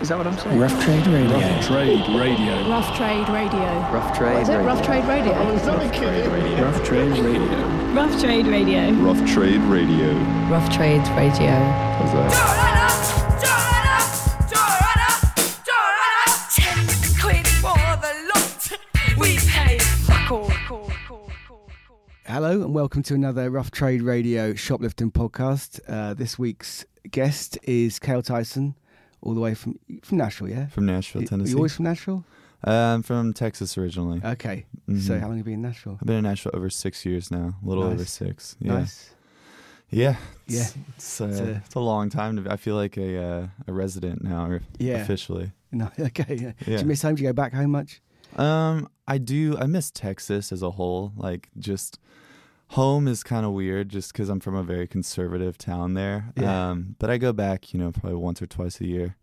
Is that what I'm saying? Rough Trade Radio. Rough Trade Radio. Rough Trade Radio. Rough Trade What is it? Radio. Rough Trade Radio. Rough Trade Radio. Rough Trade Radio. Rough Trade Radio. Rough Trade Radio. Rough Trade Radio. How's that? Hello and welcome to another Rough Trade Radio shoplifting podcast. Uh, this week's guest is Cale Tyson, all the way from from Nashville. Yeah, From Nashville, You- Tennessee. You always from Nashville? Uh, I'm from Texas originally. Okay. Mhm. So how long have you been in Nashville? I've been in Nashville over six years now, a little Nice. over six. Yeah. Nice. Yeah. Yeah. It's, it's, uh, It's a- it's a long time. To, I feel like a uh, a resident now, Yeah. officially. No. Okay. Yeah. Do Yeah. you miss home? Do you go back home much? Um, I do. I miss Texas as a whole. Like, just home is kind of weird, just because I'm from a very conservative town there. Yeah. Um, but I go back, you know, probably once or twice a year.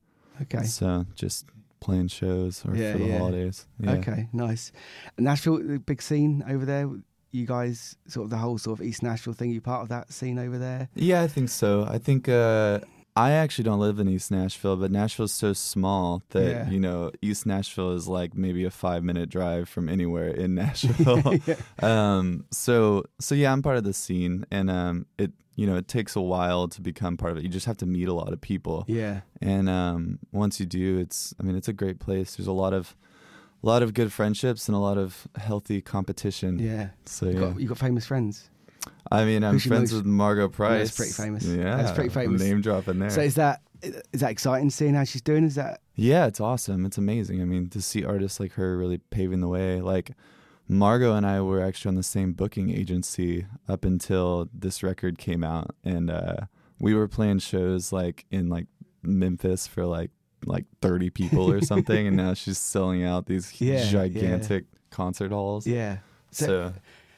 Okay. So just playing shows or Yeah, for the yeah. holidays. Yeah. Okay. Nice. Nashville, the big scene over there. You guys, sort of the whole sort of East Nashville thing. You part of that scene over there? Yeah, I think so. I think uh, I actually don't live in East Nashville, but Nashville's so small that Yeah. you know East Nashville is like maybe a five minute drive from anywhere in Nashville. yeah. um, so so yeah, I'm part of the scene, and um, it you know it takes a while to become part of it. You just have to meet a lot of people, Yeah. and um, once you do, it's I mean it's a great place. There's a lot of a lot of good friendships and a lot of healthy competition. Yeah. So You yeah, got, you got famous friends. I mean I'm friends with Margo Price. That's pretty famous. Yeah, That's pretty famous. Name dropping there. So is that is that exciting seeing how she's doing? Is that Yeah, it's awesome. It's amazing. I mean, to see artists like her really paving the way. Like Margo and I were actually on the same booking agency up until this record came out, and uh, we were playing shows like in like Memphis for like like thirty people or something, and now she's selling out these Yeah, gigantic concert halls. yeah? So, So,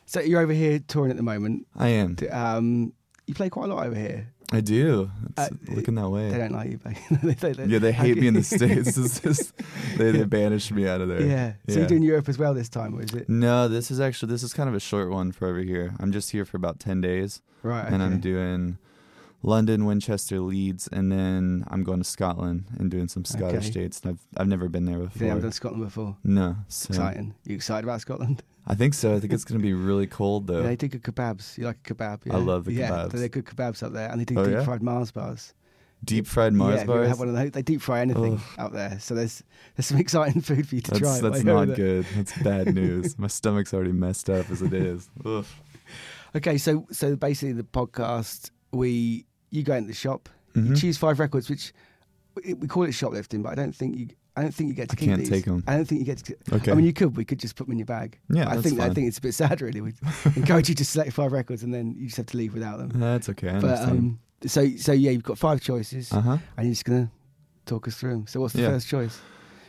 so you're over here touring at the moment. I am. Um, you play quite a lot over here. I do. It's Uh, looking that way. They don't like you, they, they, they, yeah, they hate me in the states. Just, they they banished me out of there. Yeah. So you're doing Europe as well this time, or is it? No, this is actually this is kind of a short one for over here. I'm just here for about ten days, Right. and I'm doing London, Winchester, Leeds, and then I'm going to Scotland and doing some Scottish Okay. dates. I've I've never been there before. You haven't done Scotland before. no, so Exciting. You excited about Scotland? I think so. I think it's gonna be really cold though. Yeah, they do good kebabs. You like a kebab? Yeah? I love the yeah, kebabs. they're good kebabs up there, and they do Oh, deep yeah? fried Mars bars. Deep fried Mars yeah, have bars. had one of those? They deep fry anything out there, so there's there's some exciting food for you to That's try. that's not good. That's bad news. My stomach's already messed up as it is. Ugh. Okay, so so basically the podcast we you go into the shop, you Mhm. choose five records, which we call it shoplifting, but I don't think you I don't think you get to I keep can't these. take 'em. I don't think you get to. Okay. I mean, you could. We could just put them in your bag. Yeah, I think I think it's a bit sad, really. We encourage you to select five records, and then you just have to leave without them. That's okay. I But understand. um, so so yeah, you've got five choices, uh huh. and you're just gonna talk us through them. So what's the Yeah. first choice?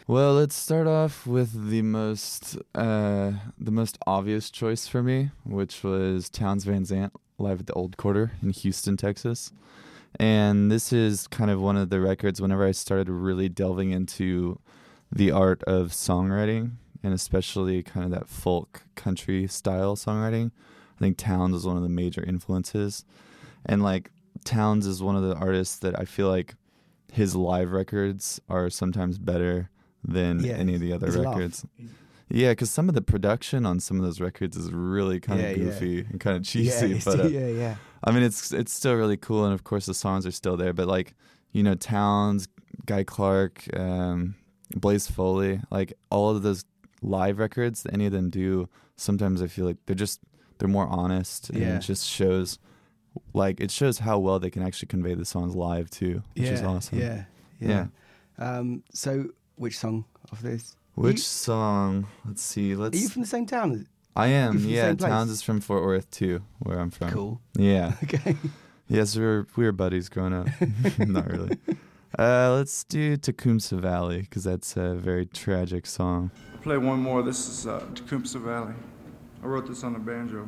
Well, let's start off with the most uh, the most obvious choice for me, which was Townes Van Zandt live at the Old Quarter in Houston, Texas. And this is kind of one of the records whenever I started really delving into the art of songwriting and especially kind of that folk country style songwriting. I think Townes is one of the major influences. And like Townes is one of the artists that I feel like his live records are sometimes better than Yeah, any of the other a laugh. records. Yeah, because some of the production on some of those records is really kind Yeah, of yeah. goofy and kind of cheesy. but uh, yeah, yeah. I mean, it's it's still really cool, and of course the songs are still there. But like, you know, Townes, Guy Clark, um, Blaze Foley, like all of those live records that any of them do, sometimes I feel like they're just they're more honest, and Yeah. it just shows like it shows how well they can actually convey the songs live too, which yeah, is awesome. Yeah, yeah. Um, so which song of this? Which You- song? Let's see. Let's. Are you from the same town? I am. Yeah. Townes is from Fort Worth too, where I'm from. Cool. Yeah. Okay. Yes, we were we were buddies growing up. Not really. Uh, let's do Tecumseh Valley because that's a very tragic song. I'll play one more. This is uh, Tecumseh Valley. I wrote this on the banjo.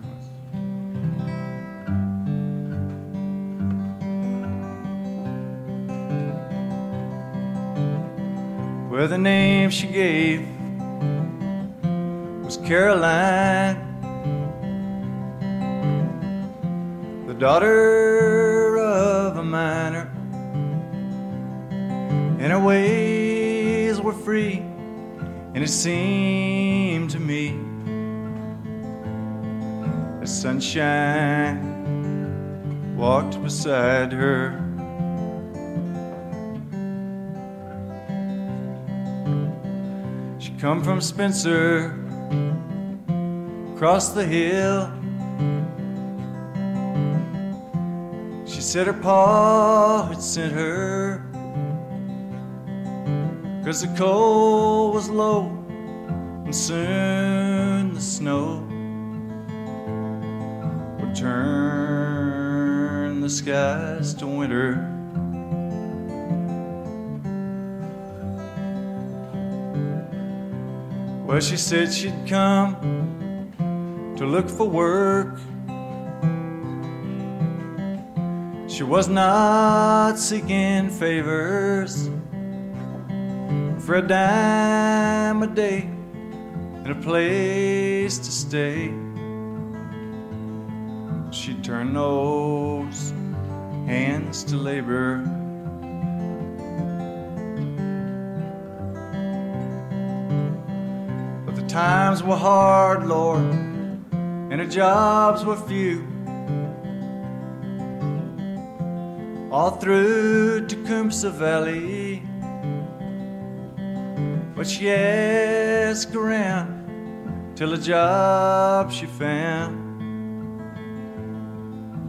Where the name she gave was Caroline, the daughter of a miner. and her ways were free, and it seemed to me as sunshine walked beside her. Come from Spencer, across the hill. She said her pa had sent her. Cause the cold was low, and soon the snow would turn the skies to winter. Well, she said she'd come to look for work. She was not seeking favors for a dime a day and a place to stay. She'd turn those hands to labor. Times were hard, Lord, and her jobs were few. All through Tecumseh Valley. But she asked around till a job she found.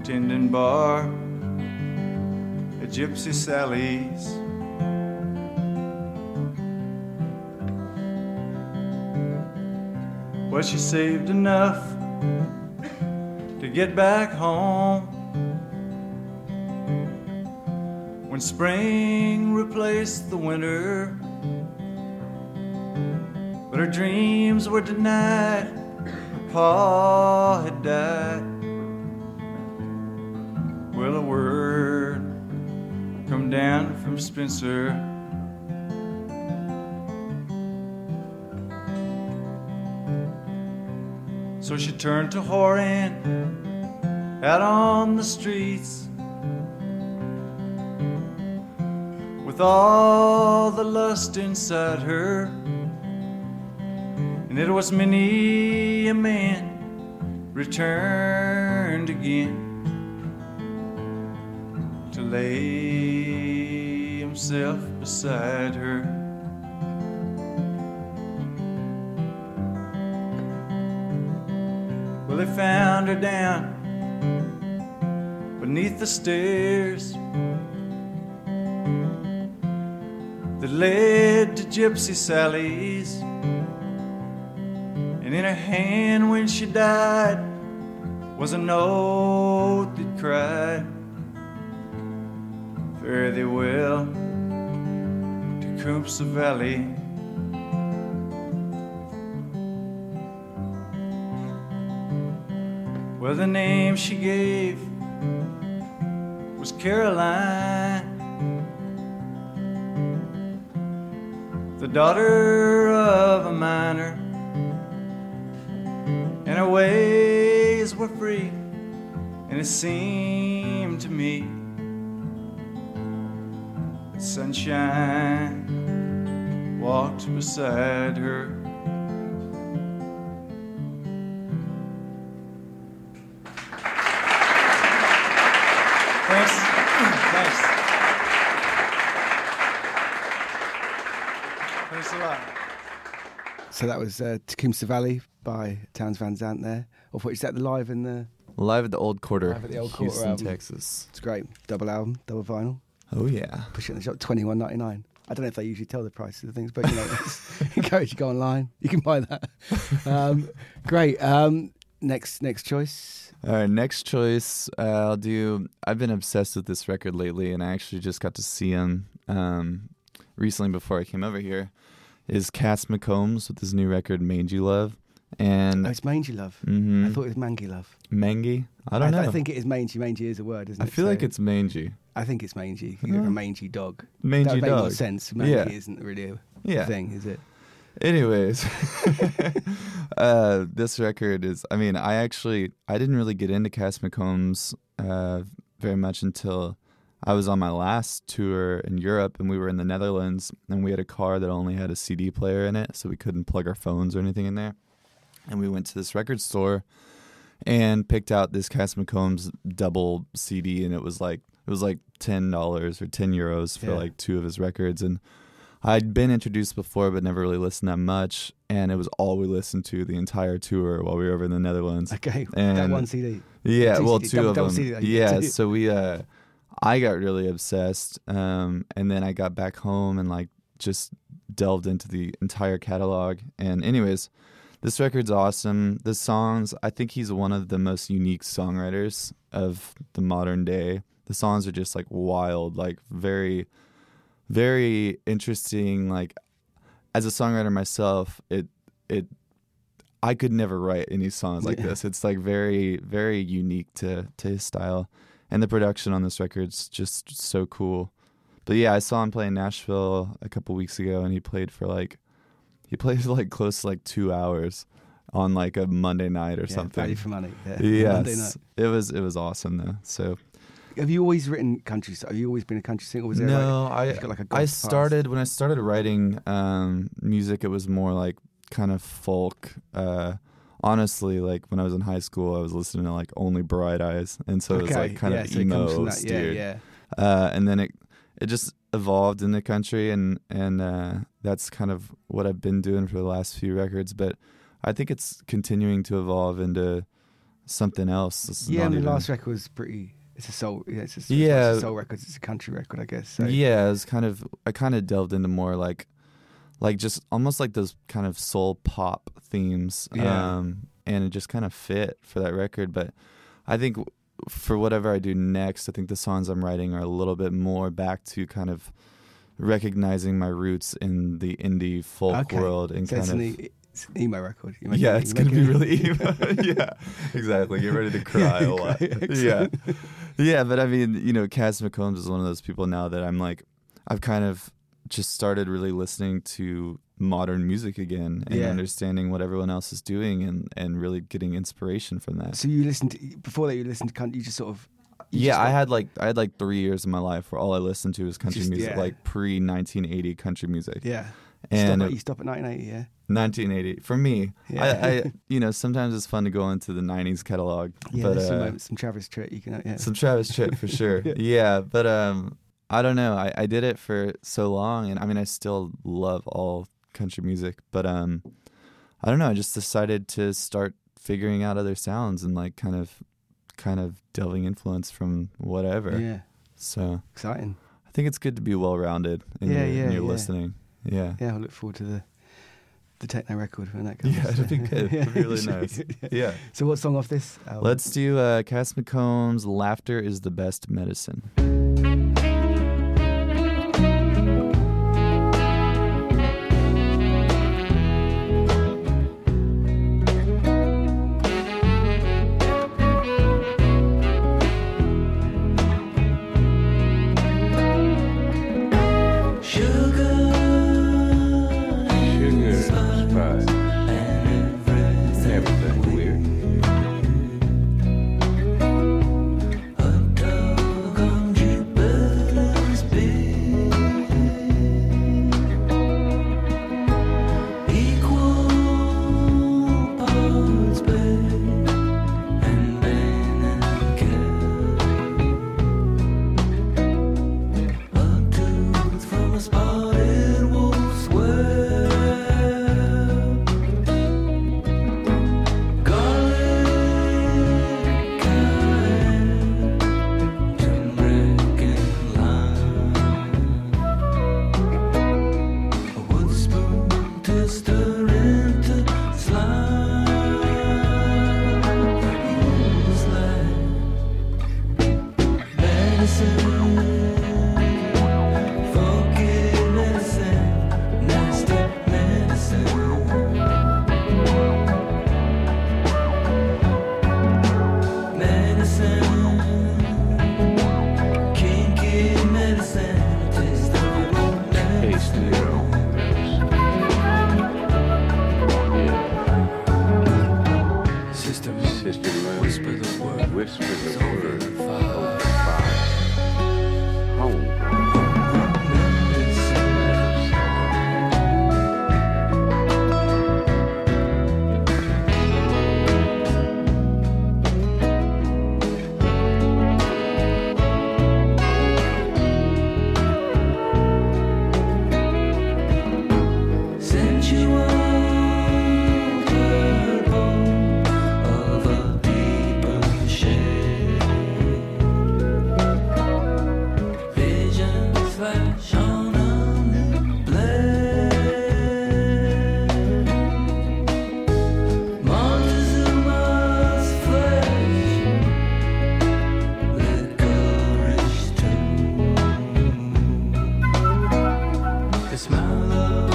Tending bar at Gypsy Sally's. Well, she saved enough to get back home. When spring replaced the winter, but her dreams were denied. Her pa had died. Well, a word come down from Spencer. So she turned to Horan out on the streets with all the lust inside her. And it was many a man returned again to lay himself beside her. Her down beneath the stairs that led to Gypsy Sally's. And in her hand when she died was a note that cried, Fare thee well to Tecumseh Valley. Well, the name she gave was Caroline, the daughter of a miner, and her ways were free, and it seemed to me that sunshine walked beside her. So that was uh, Tecumseh Valley by Townes Van Zandt there. Or what is that the live in the? Live at the Old Quarter, Live at the Old Quarter Houston, album. Texas. It's great. Double album, double vinyl. Oh yeah. Push it in the shop, twenty one ninety nine. I don't know if they usually tell the prices of things, but you know, it's encourage you go online. You can buy that. Um, great. Um, next, next choice. All right, next choice. Uh, I'll do. I've been obsessed with this record lately, and I actually just got to see him um, recently before I came over here. Is Cass McCombs with his new record "Mangy Love" and Oh, it's Mangy Love. mhm, I thought it was Mangy Love. Mangy. I don't know. I, think it is Mangy. Mangy is a word, isn't it? I feel like it's mangy. I think it's mangy. You have a mangy dog. Mangy that would make more dog. sense. Mangy Yeah. isn't really a Yeah. thing, is it? Anyways, uh, this record is. I mean, I actually I didn't really get into Cass McCombs uh, very much until I was on my last tour in Europe and we were in the Netherlands and we had a car that only had a CD player in it, so we couldn't plug our phones or anything in there. And we went to this record store and picked out this Cass McCombs double CD and it was like it was like ten dollars or ten euros for Yeah. like two of his records and I'd been introduced before but never really listened that much and it was all we listened to the entire tour while we were over in the Netherlands. Okay, that And- one CD. Yeah, Two well, CD, two double- of them. CD, like, yeah, two. so we, uh, I got really obsessed, um, and then I got back home and like just delved into the entire catalog. And anyways, this record's awesome. The songs, I think he's one of the most unique songwriters of the modern day. The songs are just like wild, like very, very interesting. Like as a songwriter myself, it it I could never write any songs like Yeah. this. It's like very, very unique to to his style, and the production on this record's just so cool. But yeah, I saw him play in Nashville a couple weeks ago, and he played for like he played like close to like two hours on like a Monday night or Yeah, something. Value for money. Yeah. Monday night. Yes, it was it was awesome though. So Have you always written country? Have you always been a country singer? Was there no, like, I got like a I past? started when I started writing um, music. It was more like kind of folk. Uh, honestly, like when I was in high school, I was listening to like only Bright Eyes, and so it was like kind yeah, of so it comes from emo that, yeah, steered. yeah. Uh, and then it it just evolved in the country, and and uh, that's kind of what I've been doing for the last few records. But I think it's continuing to evolve into something else. It's Yeah, and the even- last record was pretty. It's a soul. Yeah, it's a, it's Yeah. a soul record. It's a country record, I guess. So. Yeah, it was kind of I kind of delved into more like like just almost like those kind of soul pop themes. Yeah. Um and it just kind of fit for that record, but I think for whatever I do next, I think the songs I'm writing are a little bit more back to kind of recognizing my roots in the indie folk Okay. world and So kind of an, it's emo record. Yeah, it's gonna be making- really emo. yeah, exactly. Get ready to cry a lot. Yeah, yeah. But I mean, you know, Cass McCombs is one of those people now that I'm like, I've kind of just started really listening to modern music again and Yeah. understanding what everyone else is doing and and really getting inspiration from that. So you listened to, before that. You listened to country. You just sort of. yeah, I had like I had like three years of my life where all I listened to was country Just- music, yeah. like pre 1980 country music. Yeah. And stop at, you stop at 1980. Yeah. 1980 for me. Yeah. I, I you know sometimes it's fun to go into the 90s catalog, Yeah. but there's some, uh, some Travis Tritt. You can. uh, Yeah. some Travis Tritt for sure. Yeah. yeah. but um, I don't know. I, I did it for so long, and I mean, I still love all country music, but um, I don't know. I just decided to start figuring out other sounds and like kind of, kind of delving influence from whatever. yeah. So Exciting. I think it's good to be well rounded in Yeah, your, yeah, in your yeah. listening. Yeah. Yeah. I look forward to the the techno record when that comes. Yeah, it'd be good. It'd be really nice. Yeah. Yeah. So what song off this? album? Let's do uh, Cass McCombs' "Laughter Is the Best Medicine." smell of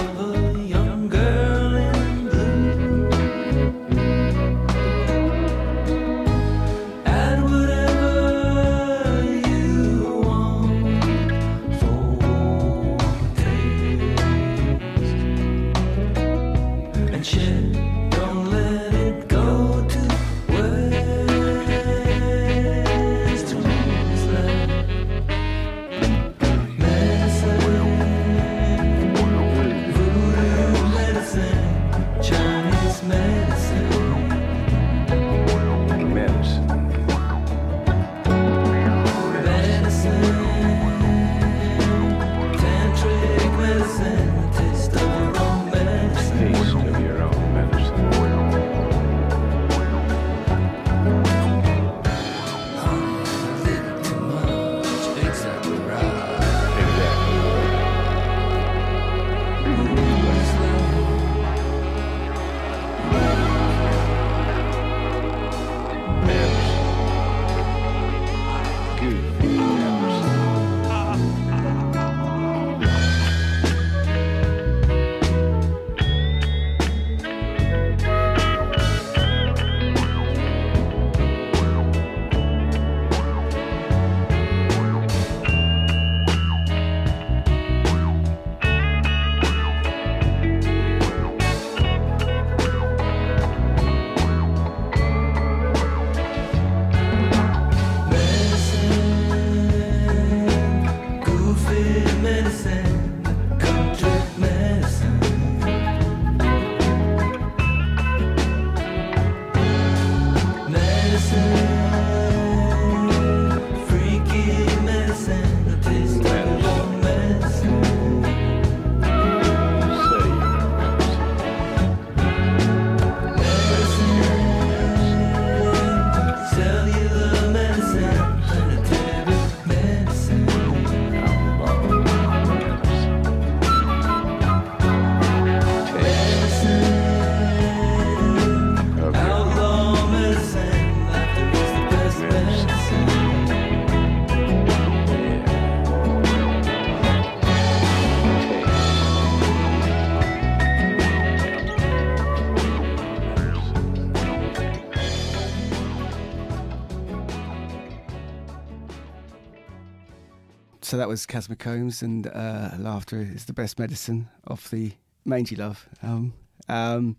that was Cass McCombs and uh, Laughter is the Best Medicine off the Mangy Love. Um, um,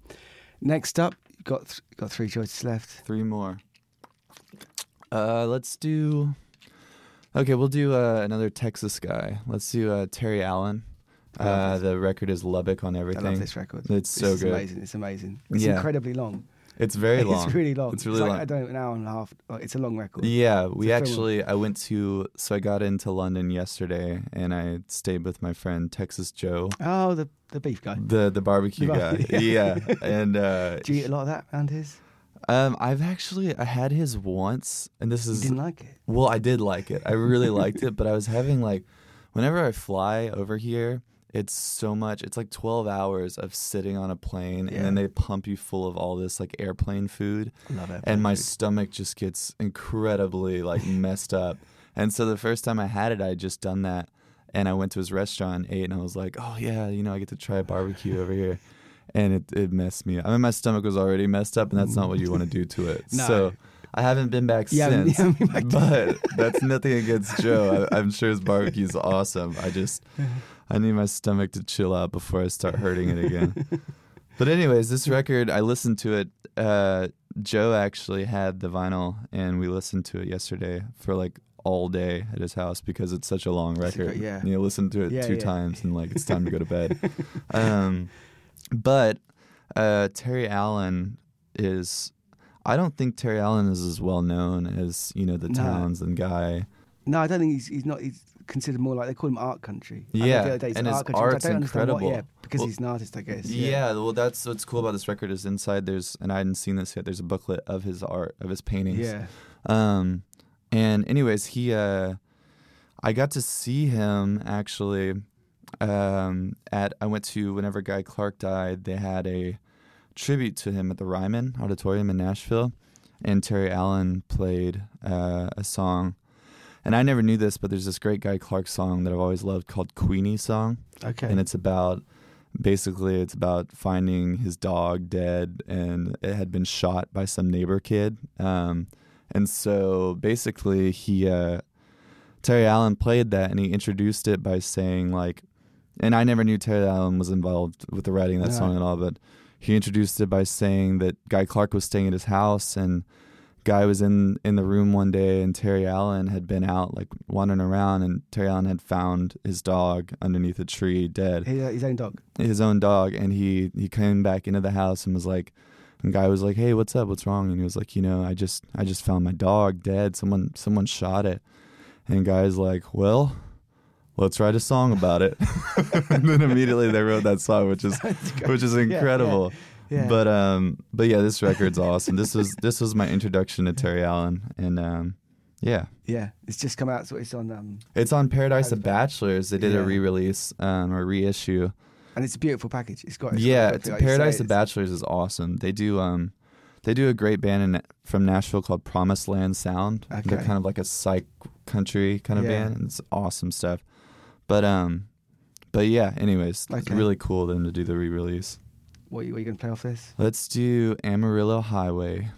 next up, you've got, th- got three choices left. Three more. Uh, let's do. Okay, we'll do uh, another Texas guy. Let's do uh, Terry Allen. Uh, the record is Lubbock on everything. I love this record. It's so good. amazing. It's amazing. It's Yeah. incredibly long. It's very long. It's really long. It's really like, long. I don't know, an hour and a half. It's a long record. Yeah, we film. actually I went to so I got into London yesterday and I stayed with my friend Texas Joe, Oh, the the beef guy. the the barbecue The guy. barbecue. yeah, and uh, Do you eat a lot of that around his? um, I've actually I had his once, and this You is didn't like it. well, I did like it. I really liked it, but I was having like whenever I fly over here. It's so much. It's like 12 hours of sitting on a plane, Yeah. and then they pump you full of all this like airplane food. Love it. and my stomach just gets incredibly like messed up. And so the first time I had it, I had just done that, and I went to his restaurant, and ate, and I was like, oh yeah, you know, I get to try a barbecue over here, and it it messed me up. I mean, my stomach was already messed up, and that's not what you want to do to it. No. So. I haven't been back haven't- since, you back but that's nothing against Joe. I, I'm sure his barbecue is awesome. I just, I need my stomach to chill out before I start hurting it again. But anyways, this record, I listened to it. Uh, Joe actually had the vinyl, and we listened to it yesterday for like all day at his house because it's such a long record. yeah. you know, listen to it Yeah, two yeah. times, and like it's time to go to bed. um, but uh, Terry Allen is. I don't think Terry Allen is as well known as you know the No. Townsend guy. No, I don't think he's he's not. He's considered more like they call him art country. Yeah, the other day, it's and his art country, art's I don't understand what- incredible. yeah, because Well, he's an artist, I guess. Yeah. well, that's what's cool about this record is inside there's, and I hadn't seen this yet. There's a booklet of his art, of his paintings. yeah. Um, and anyways, he, uh, I got to see him actually, um, at, I went to, whenever Guy Clark died, they had a tribute to him at the Ryman Auditorium in Nashville. And Terry Allen played, uh, a song. And I never knew this, but there's this great Guy Clark song that I've always loved called Queenie Song Okay. and it's about basically it's about finding his dog dead and it had been shot by some neighbor kid um, and so basically he uh, terry allen played that and he introduced it by saying like and i never knew terry allen was involved with the writing of that No. song at all but he introduced it by saying that guy clark was staying at his house and guy was in in the room one day and Terry Allen had been out like wandering around and Terry Allen had found his dog underneath a tree dead. His, uh, his own dog. his own dog. And he he came back into the house and was like and guy was like hey what's up? What's wrong? And he was like you know I just I just found my dog dead. Someone someone shot it. And guy's like well let's write a song about it. And then immediately they wrote that song which is which is yeah. incredible Yeah. but um, but yeah, this record's awesome. This was this was my introduction to Terry Allen, and um, yeah, yeah, it's just come out. So it's on, um, it's on Paradise of Bachelors. They did Yeah. a re-release um, or reissue. and it's a beautiful package. It's got. It's yeah, got it's, like Paradise of Bachelors is awesome. They do um, they do a great band in, from Nashville called Promised Land Sound. They're Okay. kind of like a psych country kind of Yeah. band. And it's awesome stuff. But um, but yeah. Anyways, it's really cool of them to do the re-release. What, are you- you to play off this? Let's do Amarillo Highway.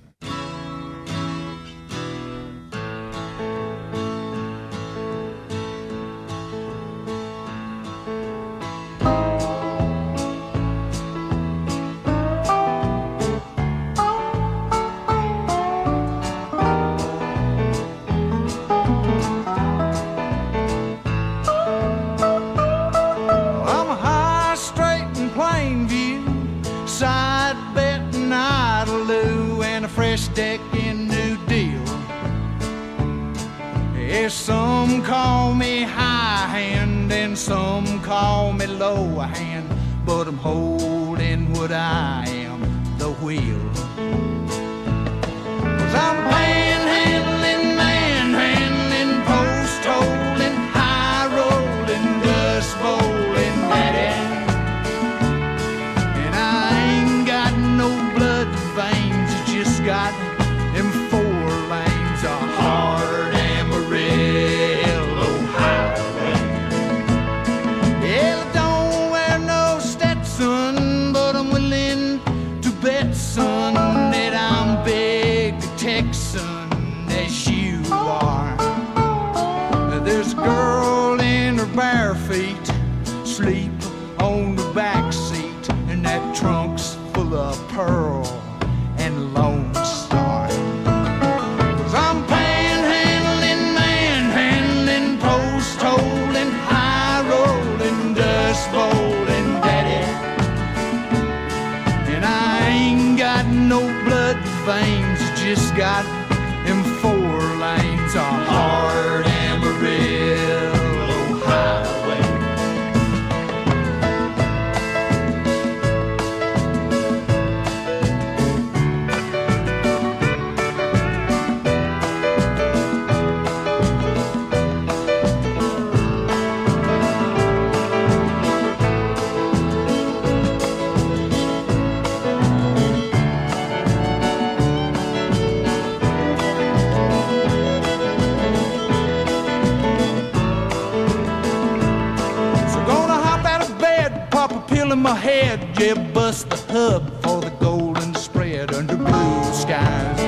My head, yeah, bust the hub for the golden spread under blue skies.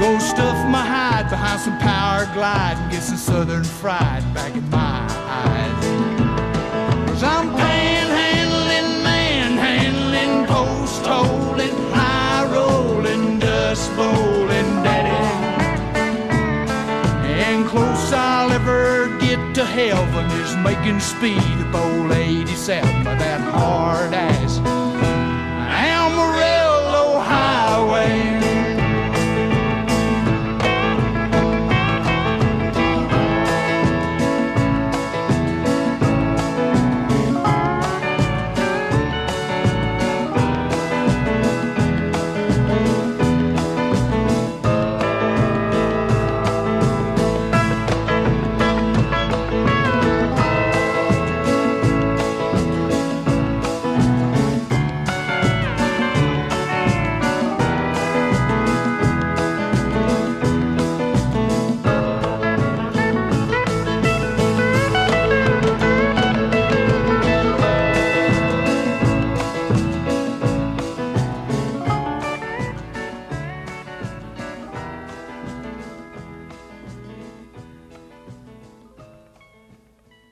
Go stuff my hide behind some power glide and get some southern fried back in my eyes. Cause I'm panhandling, manhandling, post holding, high rolling, dust bowling, daddy. And close I'll ever get to heaven is making speed. Up old 87 by that hard ass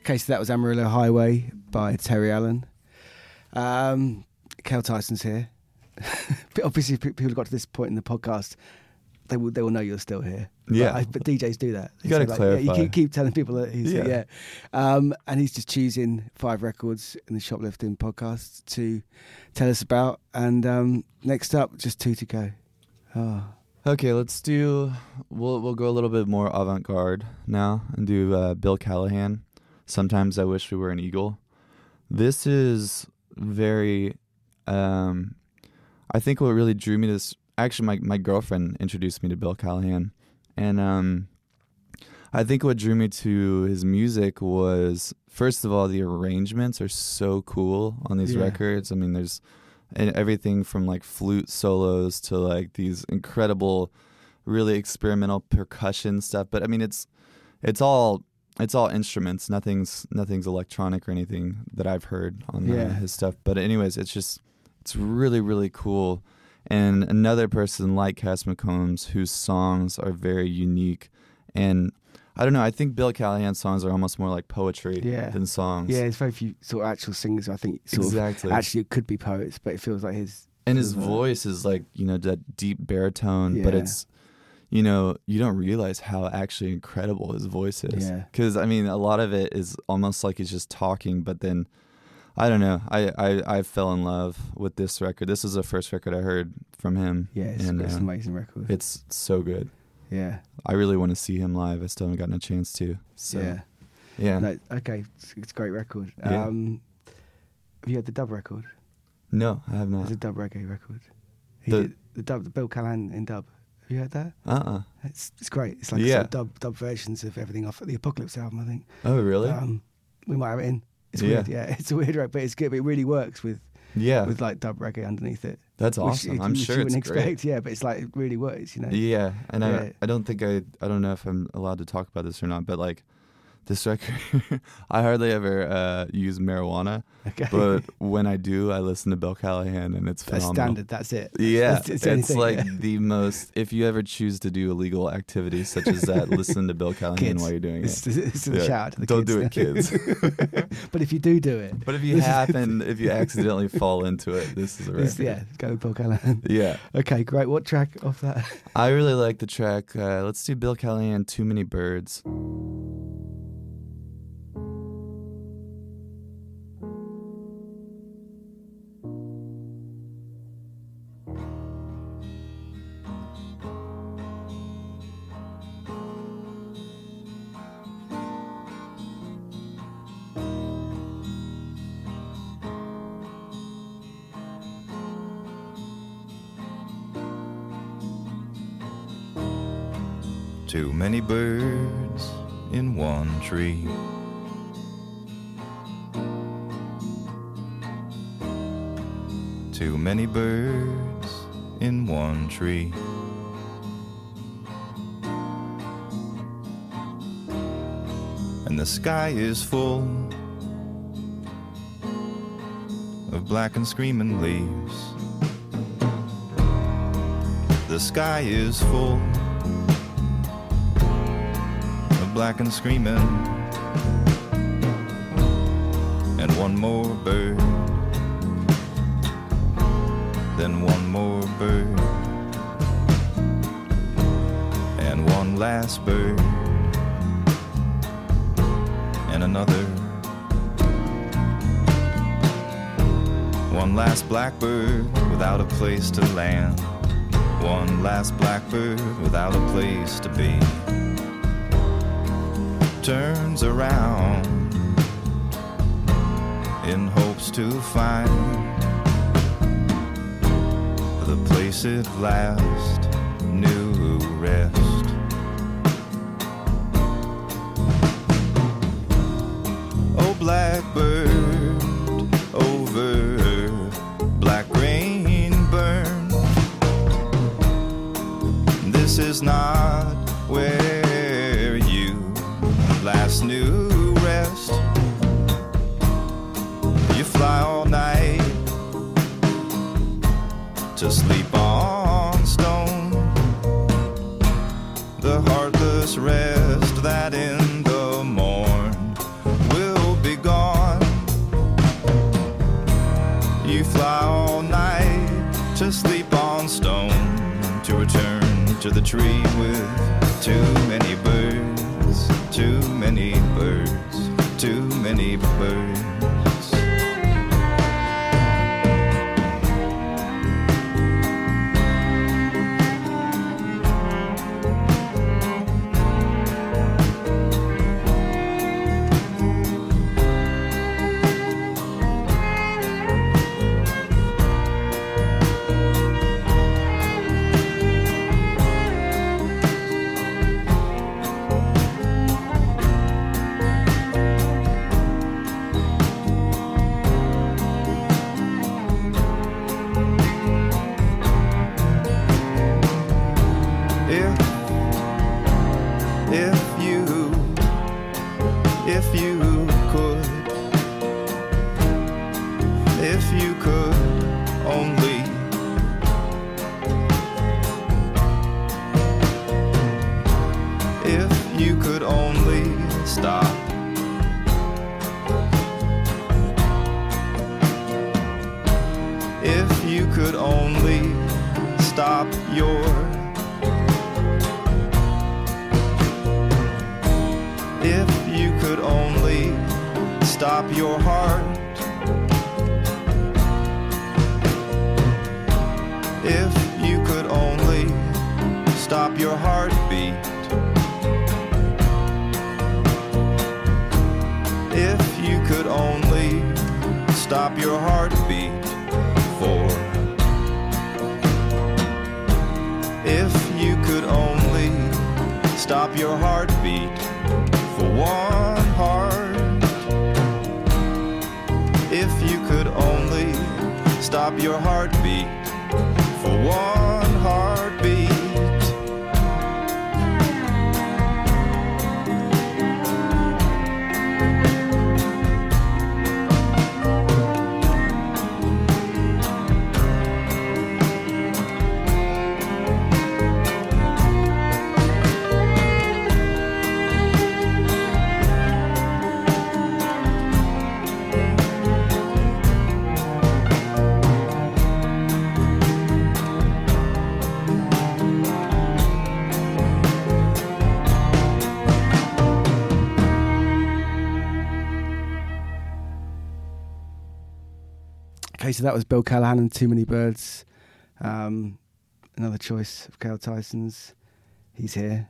Okay, so that was Amarillo Highway by Terry Allen. Um, Cale Tyson's here. but obviously, if people got to this point in the podcast, they will they will know you're still here. Yeah. but, I, but DJs do that. You They say, like, yeah, you keep, keep telling people that he's Yeah. yeah. Um, and he's just choosing five records in the shoplifting podcast to tell us about. And um, next up, just two to go. Oh, Okay, let's do. We'll we'll go a little bit more avant garde now and do uh, Bill Callahan. Sometimes I wish we were an eagle. This is very. Um, I think what really drew me to this. Actually, my my girlfriend introduced me to Bill Callahan, and um, I think what drew me to his music was first of all the arrangements are so cool on these Yeah. records. I mean, there's and everything from like flute solos to like these incredible really experimental percussion stuff but i mean it's it's all it's all instruments nothing's nothing's electronic or anything that i've heard on uh, Yeah. his stuff but anyways it's just it's really really cool and another person like cass mccombs whose songs are very unique and i don't know i think bill callahan's songs are almost more like poetry Yeah. than songs yeah, there's very few sort of actual singers. I think sort exactly of actually it could be poets, but it feels like his. and his uh, voice is like you know that deep baritone but it's you know you don't realize how actually incredible his voice is Yeah. because i mean a lot of it is almost like he's just talking but then i don't know i i, I fell in love with this record this is the first record i heard from him Yeah, it's, and it's uh, an amazing record. it's so good yeah, i really want to see him live i still haven't gotten a chance to so yeah. yeah No, okay, it's, it's a great record. Yeah. Um, have you heard the dub record? no i have not. It's a dub reggae record. He The- did the dub, the Bill Callahan in dub. Have you heard that? uh-uh It's it's great. It's like Yeah. sort of dub dub versions of everything off the Apocalypse album. I think. oh really Um, we might have it in. It's Yeah. weird, yeah. It's a weird record, but it's good. But it really works with yeah with like dub reggae underneath it. that's awesome you- i'm which sure you it's wouldn't great expect. Yeah, but it's like it really works. You know. Yeah, and Yeah. I I don't think I I don't know if I'm allowed to talk about this or not, but like this record, I hardly ever uh, use marijuana, Okay. but when I do, I listen to Bill Callahan, and it's That's phenomenal. standard. That's it. Yeah, That's- it's like yeah. the most. If you ever choose to do illegal activities such as that, listen to Bill Callahan Kids. while you're doing it. it's a Yeah. shout out to the Don't kids. do it, kids. but if you do do it, But if you happen, if you accidentally fall into it, this is a record. this- yeah, go with Bill Callahan. Yeah. Okay, great. What track off that? I really like the track. Uh, let's do Bill Callahan, Too Many Birds. Birds in one tree. Too many birds in one tree. And the sky is full of black and screaming leaves. The sky is full black and screaming. And one more bird, then one more bird, and one last bird, and another. One last blackbird without a place to land. One last blackbird without a place to be turns around in hopes to find the place it last knew rest. Oh, blackbird over black rain burn. This is not knew rest. You fly all night to sleep on stone. The heartless rest that in the morn will be gone. You fly all night to sleep on stone to return to the tree with too many stop your heartbeat. For one so that was Bill Callahan and Too Many Birds. Um, another choice of Cale Tyson's. He's here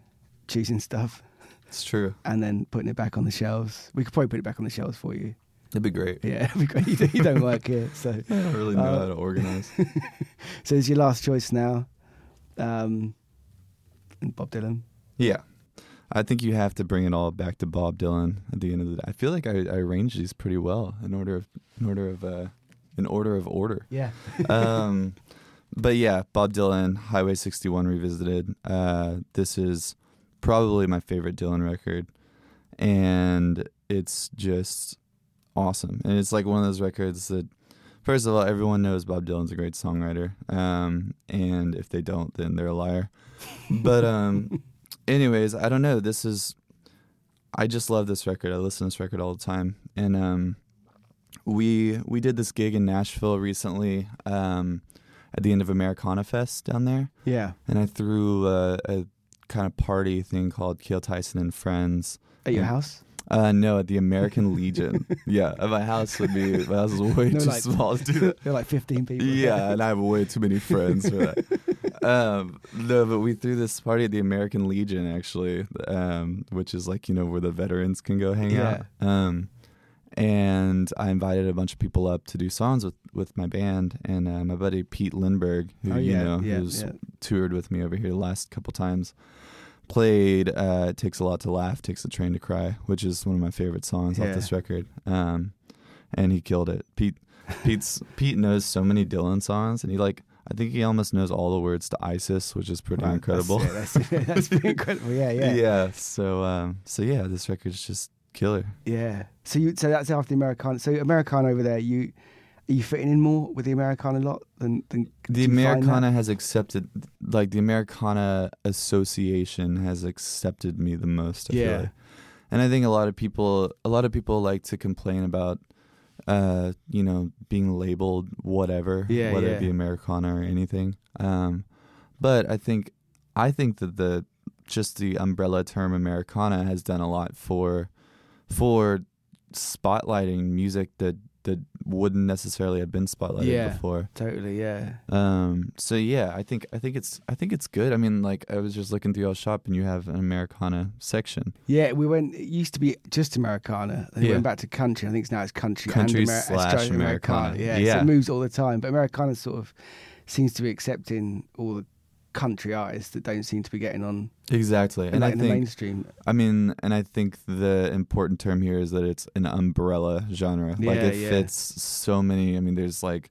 choosing stuff It's true. and then putting it back on the shelves. We could probably put it back on the shelves for you. It'd be great. Yeah, it'd be great. You don't, you don't work here, so I don't really know Uh, how to organize. so it's your last choice now. Um, and Bob Dylan. yeah. I think you have to bring it all back to Bob Dylan at the end of the day. I feel like I, I arranged these pretty well in order of in order of uh, in order of order. Yeah. um, but yeah, Bob Dylan, Highway 61 revisited. Uh, this is probably my favorite Dylan record, and it's just awesome. And it's like one of those records that, first of all, everyone knows Bob Dylan's a great songwriter, um, and if they don't, then they're a liar. But um, anyways, I don't know. This is, I just love this record. I listen to this record all the time, and um, we we did this gig in Nashville recently um, at the end of Americana Fest down there, Yeah. and I threw a, a kind of party thing called Cale Tyson and Friends. At your Yeah. house? Uh, no, at the American Legion. Yeah, at my house would be my house is way too like- small to do that. Are like 15 people. Yeah, and I have way too many friends for that. um, no, but we threw this party at the American Legion actually, um, which is like you know where the veterans can go hang out. Um, and I invited a bunch of people up to do songs with, with my band, and uh, my buddy Pete Lindbergh, who Oh, you know yeah, who's yeah. toured with me over here the last couple times, played uh, "It Takes a Lot to Laugh, Takes a Train to Cry," which is one of my favorite songs Yeah. off this record. Um, and he killed it. Pete Pete's Pete knows so many Dylan songs, and he like I think he almost knows all the words to ISIS, which is pretty Wow, incredible. That's, yeah, that's, that's pretty incredible. Yeah, yeah. yeah. So um, so yeah, this record's just killer. Yeah. So you so that's after the Americana. So Americana over there, you are you fitting in more with the Americana lot than than The do you find that? Americana has accepted, like the Americana Association has accepted me the most. I Yeah. feel like. and I think a lot of people, a lot of people like to complain about, uh, you know, being labeled whatever, Yeah, whether yeah. it be Americana or anything. Um, but I think, I think that the just the umbrella term Americana has done a lot for, for spotlighting music that that wouldn't necessarily have been spotlighted Yeah. before. Totally. Yeah. Um. So yeah, I think I think it's I think it's good. I mean, like I was just looking through your shop, and you have an Americana section. Yeah, we went. It used to be just Americana. Then we Yeah. went back to country. I think it's now it's country, Country and Ameri- slash Australian Americana. Yeah, so Yeah. it moves all the time. But Americana sort of seems to be accepting all the country artists that don't seem to be getting on Exactly, and like, I in the mainstream. I mean, and I think the important term here is that it's an umbrella genre. like Yeah, it yeah. fits so many. I mean, there's like,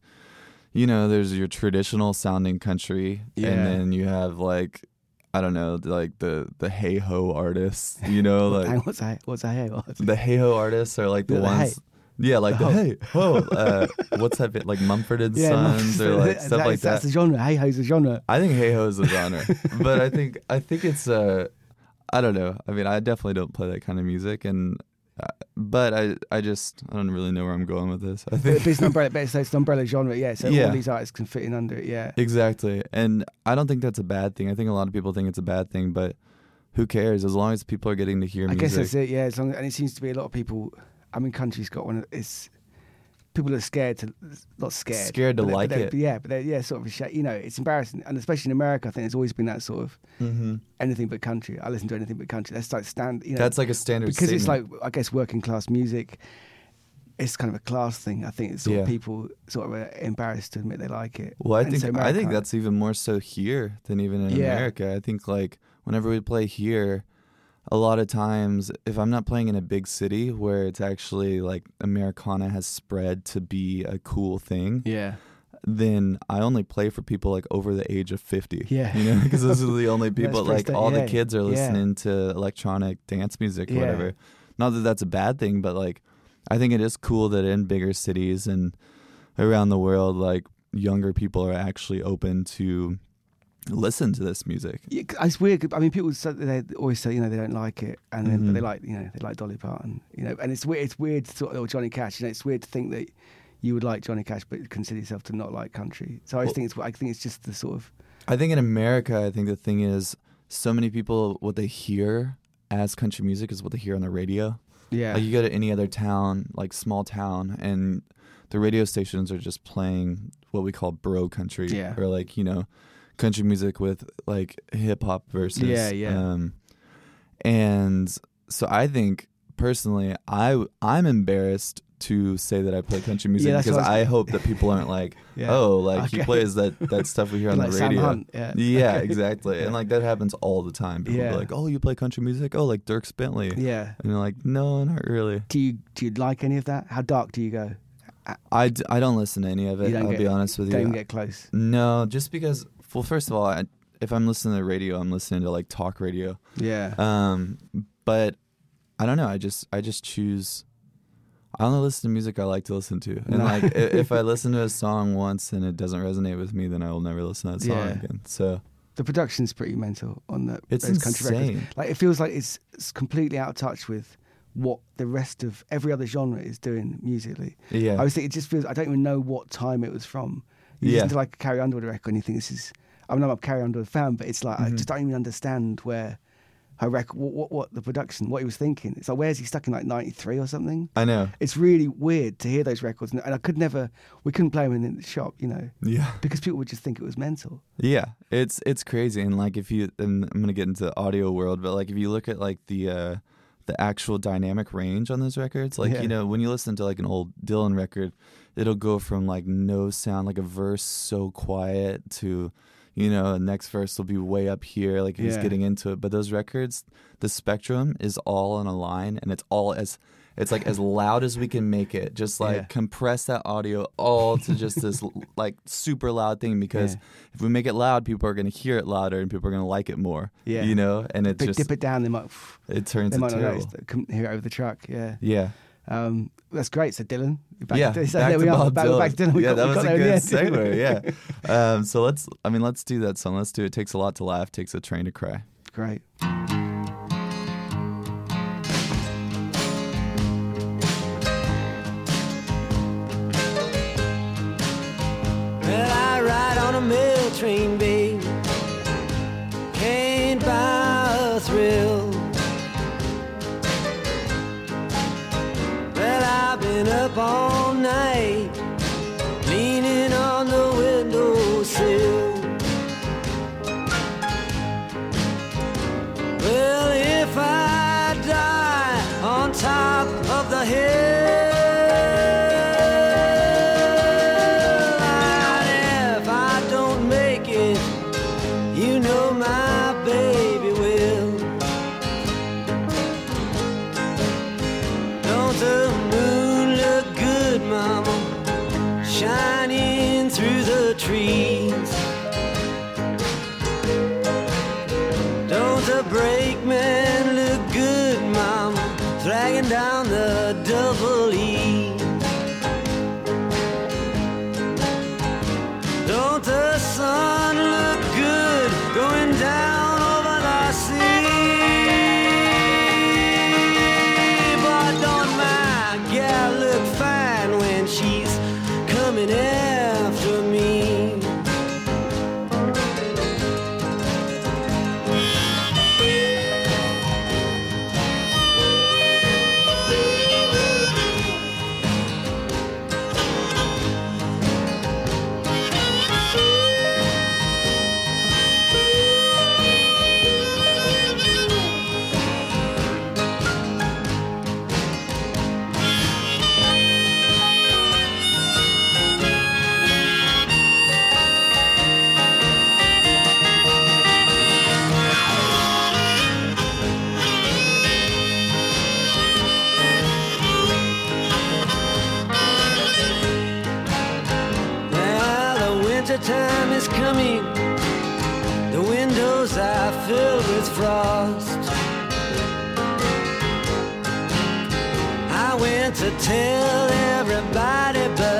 you know, there's your traditional sounding country, Yeah. and then you have like. I don't know, like the the hey ho artists, you know, like what's that? What's that? Hey, the hey ho artists are like the The ones, hey. Yeah, like The ho. hey ho. Uh, what's that bit like Mumford and Yeah, Sons or like stuff like that? That's the genre. Hey ho's a genre. I think hey ho is a genre, but I think I think it's uh, I don't know. I mean, I definitely don't play that kind of music, and uh, but I I just I don't really know where I'm going with this. I But it's an umbrella. But so it's an umbrella genre. Yeah. So Yeah. all these artists can fit in under it. Yeah. exactly, and I don't think that's a bad thing. I think a lot of people think it's a bad thing, but who cares? As long as people are getting to hear I music. guess that's it. Yeah. As long, and it seems to be a lot of people. I mean, country's got one. of It's people are scared to not scared, Scared to but like it. but yeah, but they're, yeah, sort of. You know, it's embarrassing, and especially in America, I think it's always been that sort of hmm anything but country. I listen to anything but country. That's like stand. You know, That's like a standard because it's like. I guess working class music. It's kind of a class thing. I think it's Yeah. people sort of are embarrassed to admit they like it. Well, I And think so I think that's even more so here than even in Yeah. America. I think like whenever we play here, a lot of times if I'm not playing in a big city where it's actually like Americana has spread to be a cool thing, yeah. then I only play for people like over the age of 50. Yeah. You know, because those are the only people like all yeah, the kids are yeah. listening to electronic dance music or Yeah. whatever. Not that that's a bad thing, but like I think it is cool that in bigger cities and around the world like younger people are actually open to listen to this music. Yeah, it's weird. I mean, people say, they always say you know they don't like it, and then but Mhm. they like you know they like Dolly Parton, you know, and it's weird. It's weird to sort of or Johnny Cash. You know, it's weird to think that you would like Johnny Cash, but consider yourself to not like country. So I Well- just think it's I think it's just the sort of I think in America, I think the thing is so many people what they hear as country music is what they hear on the radio. yeah Like you go to any other town, like small town, and the radio stations are just playing what we call bro country, Yeah. or like you know, country music with like hip hop verses. Yeah, yeah. Um, and so I think personally, I I'm embarrassed to say that I play country music Yeah, because I I, hope that people aren't like, Yeah. oh, like he plays that that stuff we hear on like the radio. Hunt, yeah. Yeah, Okay. exactly. And like that happens all the time. People Yeah. be like, "Oh, you play country music? Oh, like Dierks Bentley." Yeah. And you're like, "No, not really." Do you do you like any of that? How dark do you go? I, d- I don't listen to any of it. I'll get- be honest with Don't you. even get close. No, just because. Well, first of all, I, if I'm listening to the radio, I'm listening to like talk radio. Yeah. Um, but I don't know. I just I just choose. I only listen to music I like to listen to, and like if I listen to a song once and it doesn't resonate with me, then I will never listen to that song Yeah. again. So the production's pretty mental on the It's those country records. insane. Like it feels like it's, it's completely out of touch with what the rest of every other genre is doing musically. yeah, I was thinking, it just feels I don't even know what time it was from. You Yeah. listen to like a Carrie Underwood record and you think this is. I mean, I'm a Carrie Underwood fan, but it's like I Mhm. just don't even understand where her record, what, what, what the production, what he was thinking. It's like where's he stuck in like '93 or something? I know. It's really weird to hear those records, and, and I could never, we couldn't play them in the shop, you know, Yeah. because people would just think it was mental. Yeah, it's it's crazy, and like if you, and I'm gonna get into the audio world, but like if you look at like the uh, the actual dynamic range on those records, like Yeah. you know when you listen to like an old Dylan record, it'll go from like no sound, like a verse so quiet to, you know, the next verse will be way up here, like he's Yeah. getting into it. But those records, the spectrum is all on a line, and it's all as it's like as loud as we can make it. Just like Yeah. compress that audio all to just this like super loud thing because Yeah. if we make it loud, people are going to hear it louder and people are going to like it more. Yeah. You know, and it's But just dip it down, they might, it turns they might not notice. They couldn't hear it over the truck. Yeah. Yeah. Um, that's great. So Dylan, back yeah. to, so back there to we are. Back, to Dylan. We yeah, got, that was a good segue. Yeah. um, so let's. I mean, let's do that song. Let's do it. Takes a lot to laugh. Takes a train to cry. Great. Time is coming. The windows are filled with frost. I went to tell everybody, but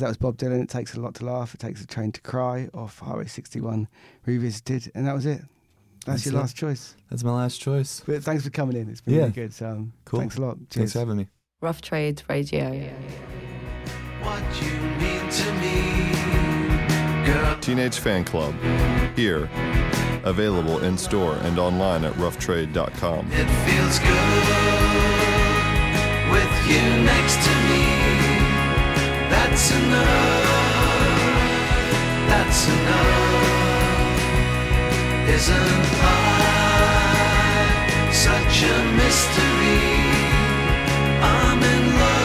that was Bob Dylan. It takes a lot to laugh. It takes a train to cry off Highway 61 revisited, and that was it. That's, That's your it. last choice. That's my last choice. But thanks for coming in. It's been Yeah. really good. So, um, Cool. Thanks a lot. Thanks for having me. Rough Trade Radio. What you mean to me, girl. Teenage Fanclub. Here. Available in store and online at roughtrade.com. It feels good with you next to me. That's enough. That's enough. Isn't I such a mystery? I'm in love.